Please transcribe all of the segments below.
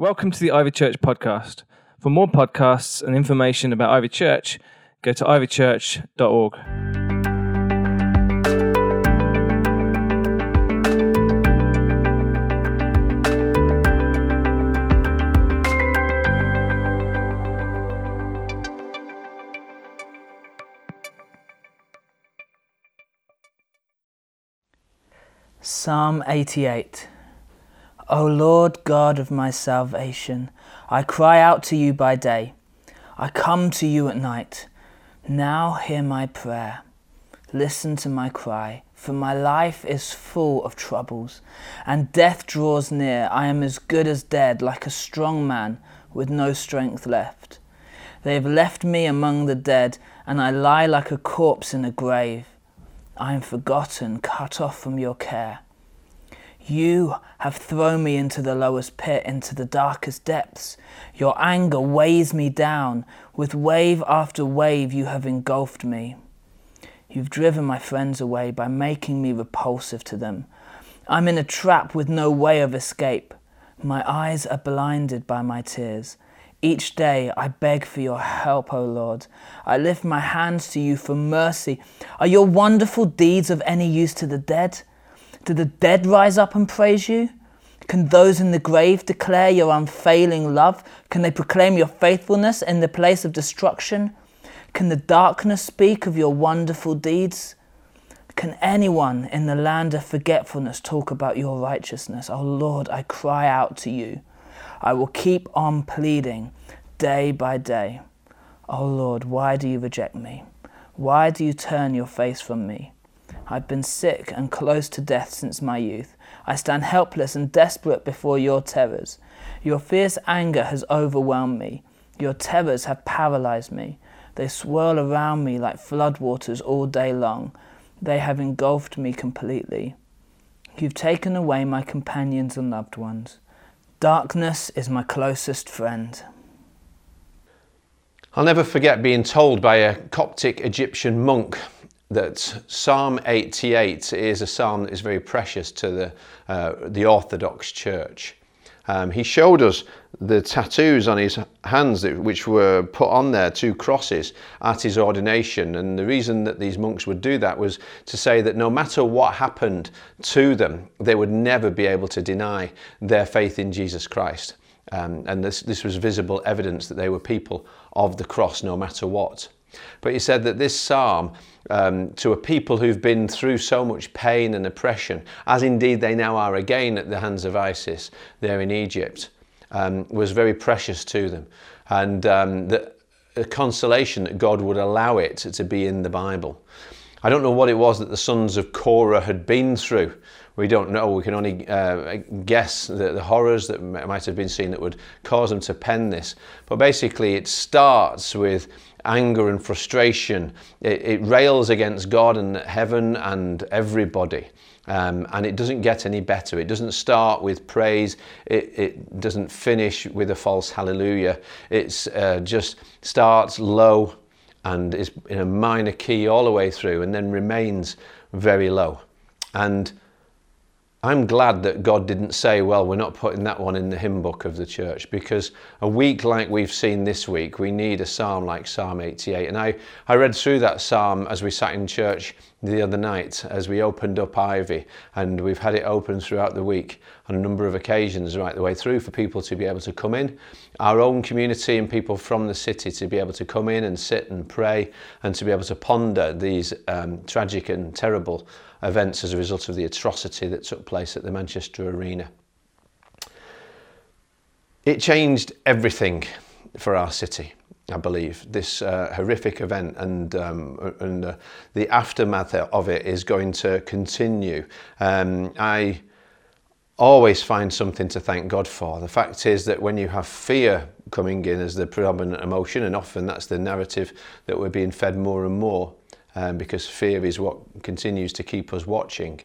Welcome to the Ivy Church podcast. For more podcasts and information about Ivy Church, go to ivychurch.org. Psalm 88 O Lord God of my salvation, I cry out to you by day. I come to you at night. Now hear my prayer. Listen to my cry, for my life is full of troubles, and death draws near. I am as good as dead, like a strong man with no strength left. They have left me among the dead, and I lie like a corpse in a grave. I am forgotten, cut off from your care. You have thrown me into the lowest pit, into the darkest depths. Your anger weighs me down. With wave after wave, you have engulfed me. You've driven my friends away by making me repulsive to them. I'm in a trap with no way of escape. My eyes are blinded by my tears. Each day I beg for your help, O Lord. I lift my hands to you for mercy. Are your wonderful deeds of any use to the dead? Do the dead rise up and praise you? Can those in the grave declare your unfailing love? Can they proclaim your faithfulness in the place of destruction? Can the darkness speak of your wonderful deeds? Can anyone in the land of forgetfulness talk about your righteousness? Oh Lord, I cry out to you. I will keep on pleading day by day. Oh Lord, why do you reject me? Why do you turn your face from me? I've been sick and close to death since my youth. I stand helpless and desperate before your terrors. Your fierce anger has overwhelmed me. Your terrors have paralyzed me. They swirl around me like floodwaters all day long. They have engulfed me completely. You've taken away my companions and loved ones. Darkness is my closest friend. I'll never forget being told by a Coptic Egyptian monk that Psalm 88 is a psalm that is very precious to the, uh, the Orthodox Church. Um, he showed us the tattoos on his hands that, which were put on there, two crosses, at his ordination. And the reason that these monks would do that was to say that no matter what happened to them, they would never be able to deny their faith in Jesus Christ. Um, and this, this was visible evidence that they were people of the cross no matter what. But he said that this psalm, um, to a people who've been through so much pain and oppression, as indeed they now are again at the hands of ISIS there in Egypt, um, was very precious to them. And um, the, the consolation that God would allow it to be in the Bible. I don't know what it was that the sons of Korah had been through. We don't know. We can only uh, guess the, the, horrors that might have been seen that would cause them to pen this. But basically, it starts with anger and frustration. It, it rails against God and heaven and everybody. Um, and it doesn't get any better. It doesn't start with praise. It, it doesn't finish with a false hallelujah. It uh, just starts low and is in a minor key all the way through and then remains very low. And I'm glad that God didn't say, well, we're not putting that one in the hymn book of the church because a week like we've seen this week, we need a psalm like Psalm 88. And I, I read through that psalm as we sat in church the other night, as we opened up Ivy, and we've had it open throughout the week on a number of occasions right the way through for people to be able to come in, our own community and people from the city to be able to come in and sit and pray and to be able to ponder these um, tragic and terrible events as a result of the atrocity that took place at the Manchester Arena. It changed everything for our city. I believe this uh, horrific event and um, and uh, the aftermath of it is going to continue. Um, I always find something to thank God for. The fact is that when you have fear coming in as the predominant emotion, and often that's the narrative that we're being fed more and more, um, because fear is what continues to keep us watching.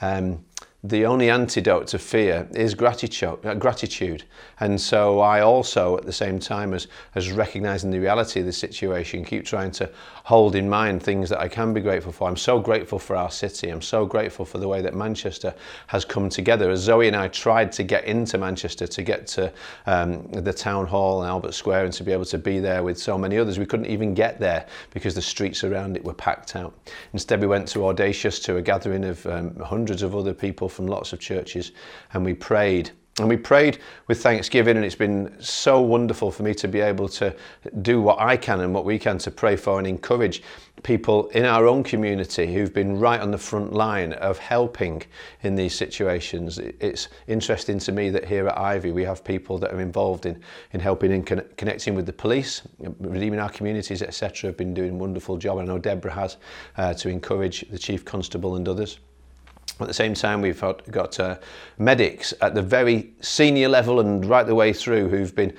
Um, the only antidote to fear is gratitude, uh, gratitude. And so I also, at the same time as, as recognizing the reality of the situation, keep trying to hold in mind things that I can be grateful for. I'm so grateful for our city. I'm so grateful for the way that Manchester has come together. As Zoe and I tried to get into Manchester, to get to um, the town hall and Albert Square and to be able to be there with so many others, we couldn't even get there because the streets around it were packed out. Instead, we went to Audacious to a gathering of um, hundreds of other people from lots of churches and we prayed and we prayed with thanksgiving, and it's been so wonderful for me to be able to do what I can and what we can to pray for and encourage people in our own community who've been right on the front line of helping in these situations. It's interesting to me that here at Ivy we have people that are involved in, in helping and con- connecting with the police, redeeming our communities, etc. have been doing a wonderful job. I know Deborah has uh, to encourage the Chief Constable and others. At the same time, we've got uh, medics at the very senior level and right the way through who've been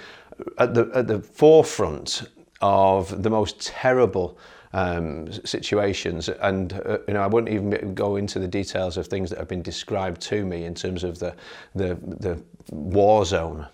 at the, at the forefront of the most terrible um, situations. And uh, you know, I wouldn't even go into the details of things that have been described to me in terms of the the, the war zone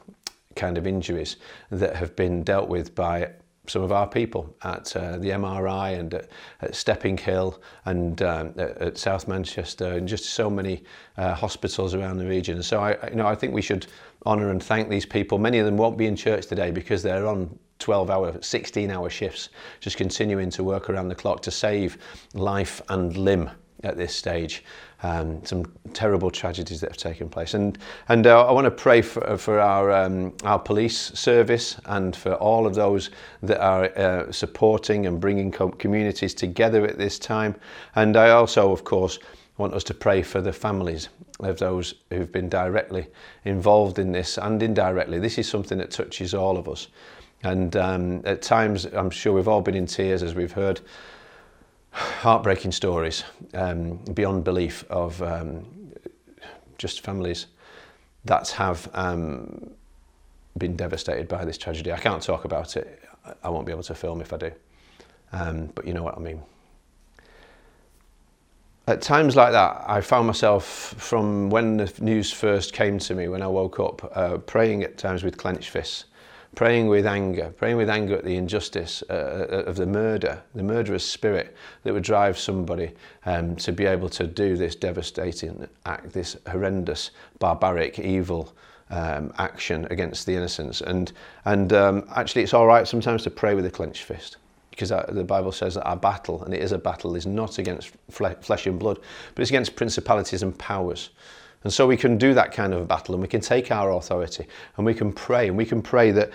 kind of injuries that have been dealt with by some of our people at uh, the MRI and at, at Stepping Hill and um, at, at South Manchester and just so many uh, hospitals around the region. So I, you know, I think we should honour and thank these people. Many of them won't be in church today because they're on 12 hour, 16 hour shifts, just continuing to work around the clock to save life and limb at this stage. Um, some terrible tragedies that have taken place. And, and uh, I want to pray for, for our, um, our police service and for all of those that are uh, supporting and bringing communities together at this time. And I also, of course, want us to pray for the families of those who've been directly involved in this and indirectly. This is something that touches all of us. And um, at times, I'm sure we've all been in tears as we've heard heartbreaking stories um, beyond belief of um, just families that have um, been devastated by this tragedy. I can't talk about it. I won't be able to film if I do. Um, but you know what I mean. At times like that, I found myself from when the news first came to me, when I woke up, uh, praying at times with clenched fists praying with anger, praying with anger at the injustice uh, uh, of the murder, the murderous spirit that would drive somebody um, to be able to do this devastating act, this horrendous, barbaric, evil um, action against the innocents. And, and um, actually, it's all right sometimes to pray with a clenched fist. Because the Bible says that our battle, and it is a battle, is not against flesh and blood, but it's against principalities and powers. And so we can do that kind of battle and we can take our authority and we can pray and we can pray that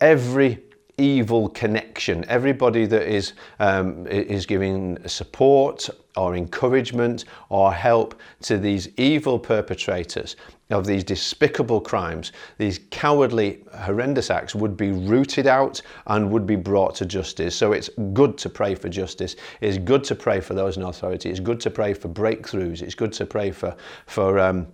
every evil connection, everybody that is, um, is giving support or encouragement or help to these evil perpetrators, of these despicable crimes, these cowardly, horrendous acts would be rooted out and would be brought to justice. So it's good to pray for justice. It's good to pray for those in authority. It's good to pray for breakthroughs. It's good to pray for for um,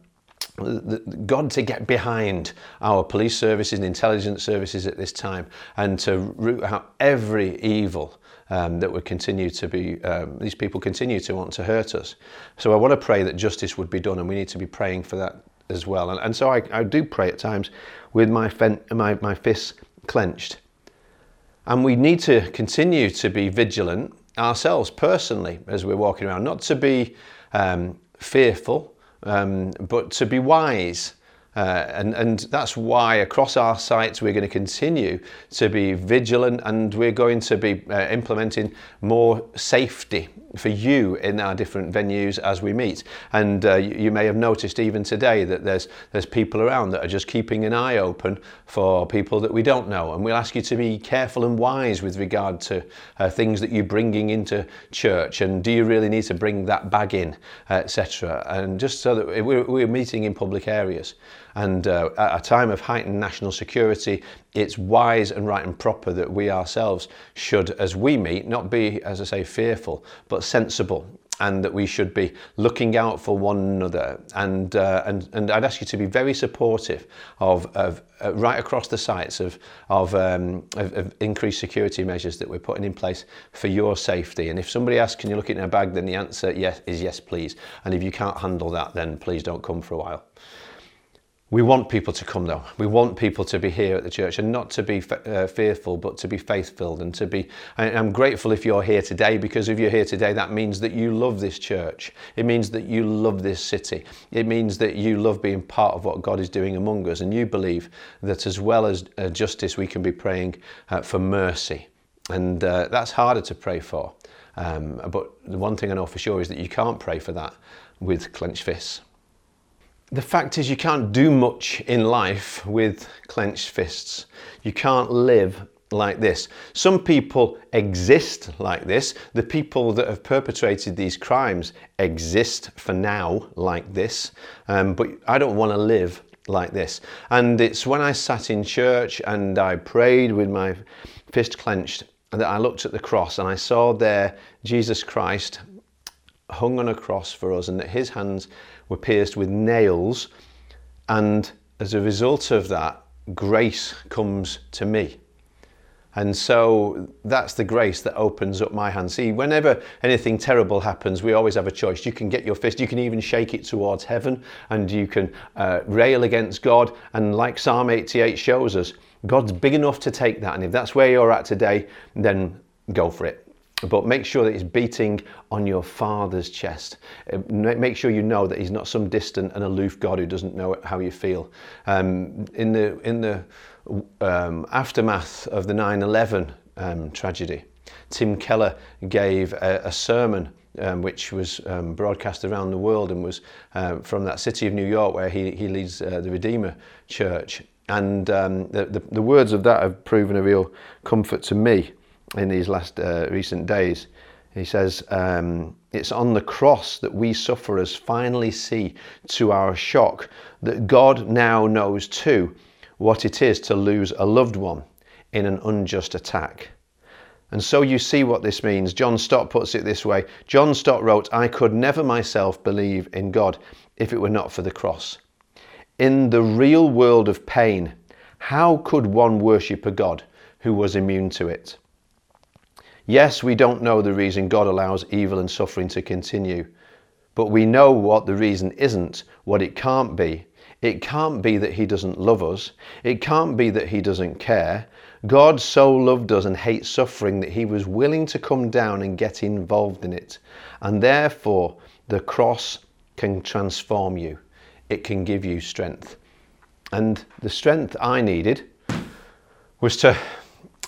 God to get behind our police services and intelligence services at this time and to root out every evil um, that would continue to be, um, these people continue to want to hurt us. So I want to pray that justice would be done and we need to be praying for that as well. And, and so I, I do pray at times with my, fen, my, my fists clenched. And we need to continue to be vigilant ourselves personally as we're walking around, not to be um, fearful, um, but to be wise. Uh, and, and that's why across our sites we're going to continue to be vigilant and we're going to be uh, implementing more safety for you in our different venues as we meet. And uh, you, may have noticed even today that there's, there's people around that are just keeping an eye open for people that we don't know. And we'll ask you to be careful and wise with regard to uh, things that you're bringing into church. And do you really need to bring that bag in, etc. And just so that we're, we're meeting in public areas. And uh, at a time of heightened national security, it's wise and right and proper that we ourselves should, as we meet, not be, as I say, fearful, but sensible and that we should be looking out for one another. And, uh, and, and I'd ask you to be very supportive of, of uh, right across the sites of, of, um, of, of, increased security measures that we're putting in place for your safety. And if somebody asks, can you look it in a bag, then the answer yes, is yes, please. And if you can't handle that, then please don't come for a while. We want people to come though. We want people to be here at the church and not to be uh, fearful, but to be faith filled and to be. I'm grateful if you're here today because if you're here today, that means that you love this church. It means that you love this city. It means that you love being part of what God is doing among us. And you believe that as well as uh, justice, we can be praying uh, for mercy. And uh, that's harder to pray for. Um, but the one thing I know for sure is that you can't pray for that with clenched fists the fact is, you can't do much in life with clenched fists. You can't live like this. Some people exist like this. The people that have perpetrated these crimes exist for now like this. Um, but I don't want to live like this. And it's when I sat in church and I prayed with my fist clenched that I looked at the cross and I saw there Jesus Christ hung on a cross for us and that his hands were pierced with nails. And as a result of that, grace comes to me. And so that's the grace that opens up my hand. See, whenever anything terrible happens, we always have a choice. You can get your fist, you can even shake it towards heaven, and you can uh, rail against God. And like Psalm 88 shows us, God's big enough to take that. And if that's where you're at today, then go for it but make sure that it's beating on your father's chest. Uh, make sure you know that he's not some distant and aloof God who doesn't know how you feel. Um, in the in the um, aftermath of the 9/11 um, tragedy, Tim Keller gave a, a sermon. Um, which was um, broadcast around the world and was uh, from that city of New York where he, he leads uh, the Redeemer Church. And um, the, the, the words of that have proven a real comfort to me in these last uh, recent days. He says, um, It's on the cross that we sufferers finally see to our shock that God now knows too what it is to lose a loved one in an unjust attack. And so you see what this means. John Stott puts it this way John Stott wrote, I could never myself believe in God if it were not for the cross. In the real world of pain, how could one worship a God who was immune to it? Yes, we don't know the reason God allows evil and suffering to continue, but we know what the reason isn't, what it can't be. It can't be that He doesn't love us. It can't be that He doesn't care. God so loved us and hates suffering that He was willing to come down and get involved in it. And therefore, the cross can transform you, it can give you strength. And the strength I needed was to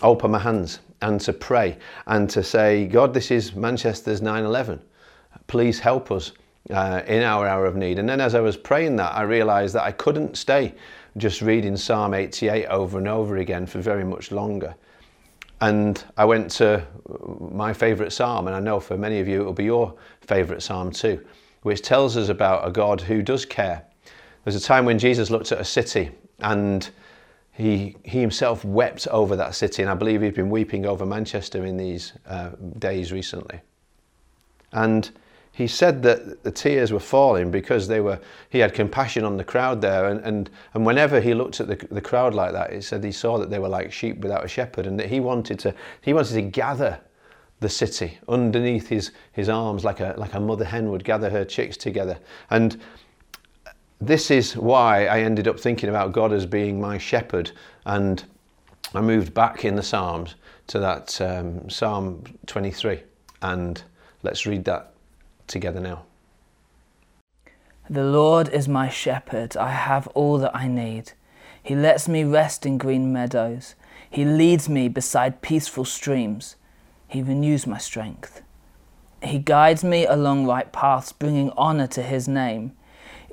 open my hands and to pray and to say, God, this is Manchester's 9 11. Please help us uh, in our hour of need. And then as I was praying that, I realized that I couldn't stay just reading Psalm 88 over and over again for very much longer. And I went to my favourite psalm, and I know for many of you it will be your favourite psalm too, which tells us about a God who does care. There's a time when Jesus looked at a city and he, he himself wept over that city, and I believe he's been weeping over Manchester in these uh, days recently. And he said that the tears were falling because they were, he had compassion on the crowd there. And, and, and whenever he looked at the, the crowd like that, he said he saw that they were like sheep without a shepherd, and that he wanted to, he wanted to gather the city underneath his, his arms like a, like a mother hen would gather her chicks together. And this is why I ended up thinking about God as being my shepherd, and I moved back in the Psalms to that um, Psalm 23, and let's read that together now. The Lord is my shepherd, I have all that I need. He lets me rest in green meadows. He leads me beside peaceful streams. He renews my strength. He guides me along right paths, bringing honor to his name.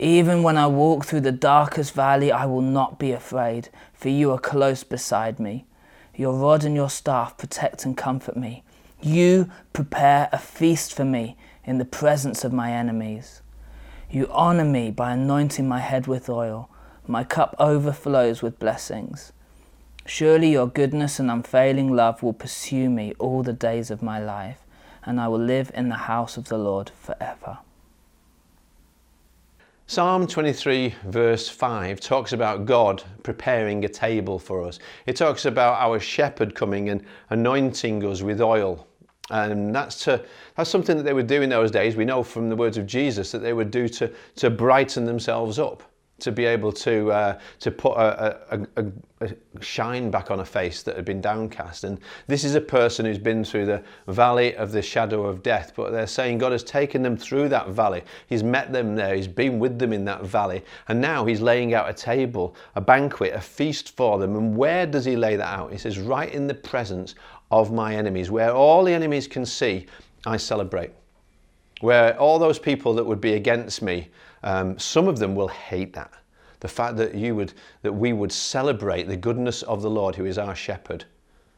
Even when I walk through the darkest valley, I will not be afraid, for you are close beside me. Your rod and your staff protect and comfort me. You prepare a feast for me in the presence of my enemies. You honor me by anointing my head with oil. My cup overflows with blessings. Surely your goodness and unfailing love will pursue me all the days of my life, and I will live in the house of the Lord forever. Psalm 23, verse 5, talks about God preparing a table for us. It talks about our shepherd coming and anointing us with oil. And that's, to, that's something that they would do in those days. We know from the words of Jesus that they would do to, to brighten themselves up to be able to uh, to put a, a, a, a, shine back on a face that had been downcast. And this is a person who's been through the valley of the shadow of death. But they're saying God has taken them through that valley. He's met them there. He's been with them in that valley. And now He's laying out a table, a banquet, a feast for them. And where does He lay that out? He says, right in the presence of my enemies, where all the enemies can see, I celebrate. Where all those people that would be against me um, some of them will hate that. The fact that you would, that we would celebrate the goodness of the Lord, who is our shepherd,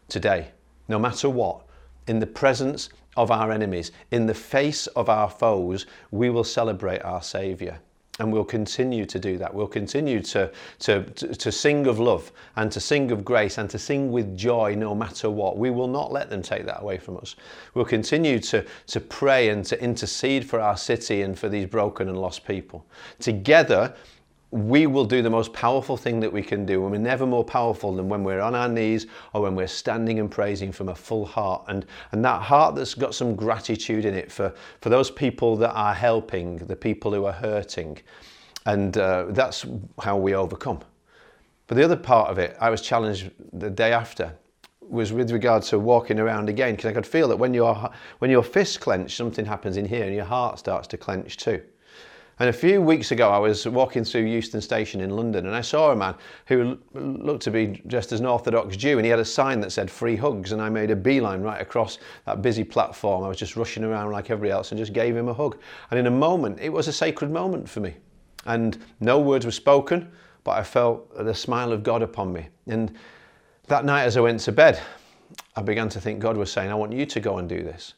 today, no matter what, in the presence of our enemies, in the face of our foes, we will celebrate our Saviour. And we'll continue to do that. We'll continue to, to, to, sing of love and to sing of grace and to sing with joy no matter what. We will not let them take that away from us. We'll continue to, to pray and to intercede for our city and for these broken and lost people. Together, we will do the most powerful thing that we can do. And we're never more powerful than when we're on our knees or when we're standing and praising from a full heart. And, and that heart that's got some gratitude in it for, for those people that are helping, the people who are hurting. And uh, that's how we overcome. But the other part of it, I was challenged the day after, was with regard to walking around again, because I could feel that when, your when your fists clench, something happens in here and your heart starts to clench too. And a few weeks ago, I was walking through Euston Station in London and I saw a man who looked to be just as an Orthodox Jew and he had a sign that said free hugs. And I made a beeline right across that busy platform. I was just rushing around like everybody else and just gave him a hug. And in a moment, it was a sacred moment for me. And no words were spoken, but I felt the smile of God upon me. And that night, as I went to bed, I began to think God was saying, I want you to go and do this.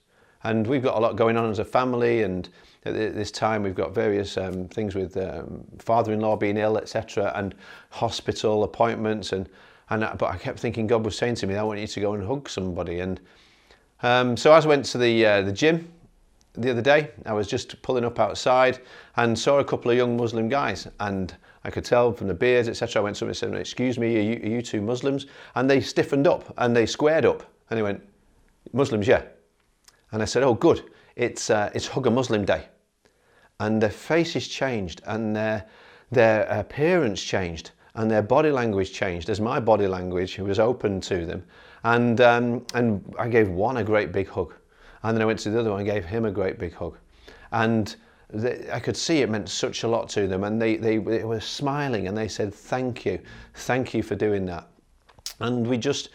And we've got a lot going on as a family and at this time we've got various um, things with um, father-in-law being ill, etc., and hospital appointments, and and but I kept thinking God was saying to me, I want you to go and hug somebody, and um, so as I went to the uh, the gym the other day, I was just pulling up outside and saw a couple of young Muslim guys, and I could tell from the beards, etc. I went to them and said, "Excuse me, are you, are you two Muslims?" And they stiffened up and they squared up, and they went, "Muslims, yeah." And I said, "Oh, good. It's uh, it's Hug a Muslim Day." and their faces changed and their, their appearance changed and their body language changed as my body language was open to them. And, um, and I gave one a great big hug. And then I went to the other one and gave him a great big hug. And they, I could see it meant such a lot to them. And they, they, they were smiling and they said, Thank you. Thank you for doing that. And we just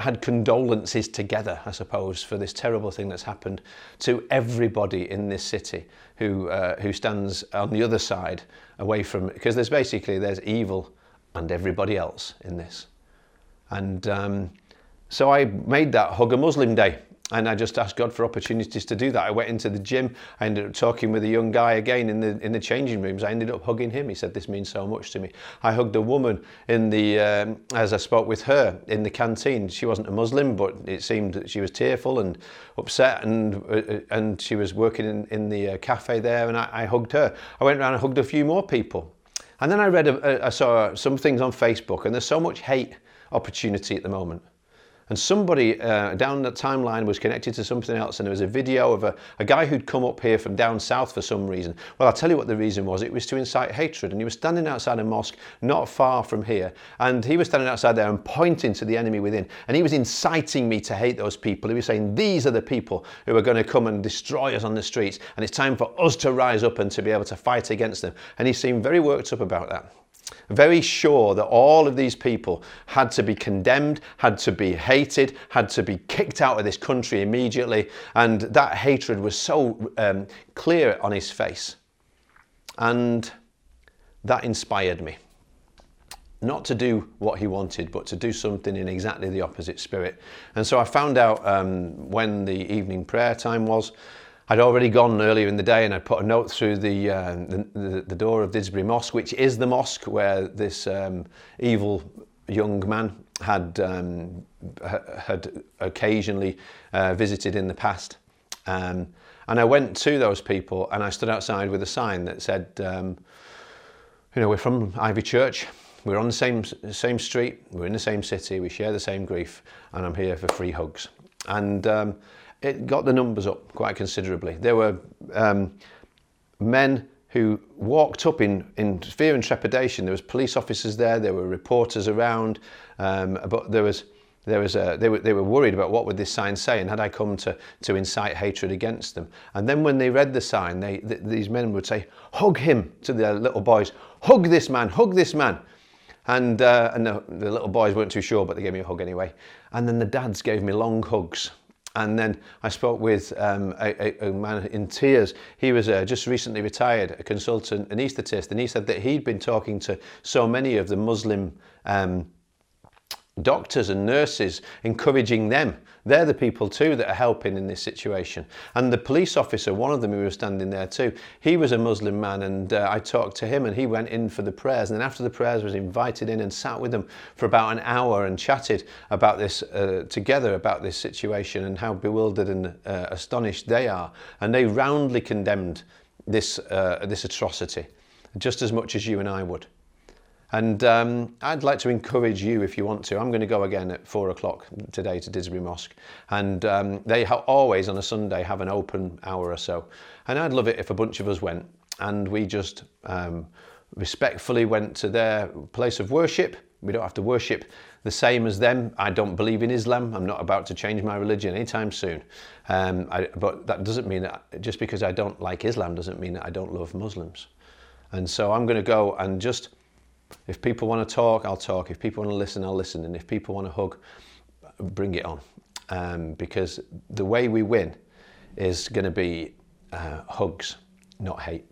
had condolences together, I suppose, for this terrible thing that's happened to everybody in this city who uh, who stands on the other side away from because there's basically there's evil and everybody else in this, and um, so I made that hug a Muslim day and I just asked God for opportunities to do that. I went into the gym. I ended up talking with a young guy again in the in the changing rooms. I ended up hugging him. He said, "This means so much to me." I hugged a woman in the um, as I spoke with her in the canteen. She wasn't a Muslim, but it seemed that she was tearful and upset, and uh, and she was working in in the uh, cafe there. And I, I hugged her. I went around and hugged a few more people, and then I read a, a, I saw some things on Facebook, and there's so much hate opportunity at the moment. And somebody uh, down the timeline was connected to something else, and there was a video of a, a guy who'd come up here from down south for some reason. Well, I'll tell you what the reason was. It was to incite hatred. And he was standing outside a mosque not far from here. And he was standing outside there and pointing to the enemy within. And he was inciting me to hate those people. He was saying, These are the people who are going to come and destroy us on the streets. And it's time for us to rise up and to be able to fight against them. And he seemed very worked up about that very sure that all of these people had to be condemned, had to be hated, had to be kicked out of this country immediately. And that hatred was so um, clear on his face. And that inspired me. Not to do what he wanted, but to do something in exactly the opposite spirit. And so I found out um, when the evening prayer time was I'd already gone earlier in the day and I'd put a note through the, uh, the, the, door of Didsbury Mosque, which is the mosque where this um, evil young man had, um, had occasionally uh, visited in the past. Um, and I went to those people and I stood outside with a sign that said, um, you know, we're from Ivy Church. We're on the same same street. We're in the same city. We share the same grief, and I'm here for free hugs. And um, it got the numbers up quite considerably. There were um, men who walked up in, in fear and trepidation. There was police officers there. There were reporters around, um, but there was there was a, they, were, they were worried about what would this sign say and had I come to, to incite hatred against them. And then when they read the sign, they, th- these men would say, hug him to their little boys, hug this man, hug this man. And, uh, and the, the little boys weren't too sure, but they gave me a hug anyway. And then the dads gave me long hugs. And then I spoke with um, a, a, man in tears. He was uh, just recently retired, a consultant anaesthetist, and he said that he'd been talking to so many of the Muslim um, doctors and nurses, encouraging them. They're the people too that are helping in this situation. And the police officer, one of them who was standing there too, he was a Muslim man and uh, I talked to him and he went in for the prayers. And then after the prayers was invited in and sat with them for about an hour and chatted about this uh, together, about this situation and how bewildered and uh, astonished they are. And they roundly condemned this, uh, this atrocity, just as much as you and I would. And um, I'd like to encourage you if you want to. I'm going to go again at four o'clock today to Didsbury Mosque. And um, they ha- always on a Sunday have an open hour or so. And I'd love it if a bunch of us went and we just um, respectfully went to their place of worship. We don't have to worship the same as them. I don't believe in Islam. I'm not about to change my religion anytime soon. Um, I, but that doesn't mean that just because I don't like Islam doesn't mean that I don't love Muslims. And so I'm going to go and just if people want to talk, I'll talk. If people want to listen, I'll listen. And if people want to hug, bring it on. Um, because the way we win is going to be uh, hugs, not hate.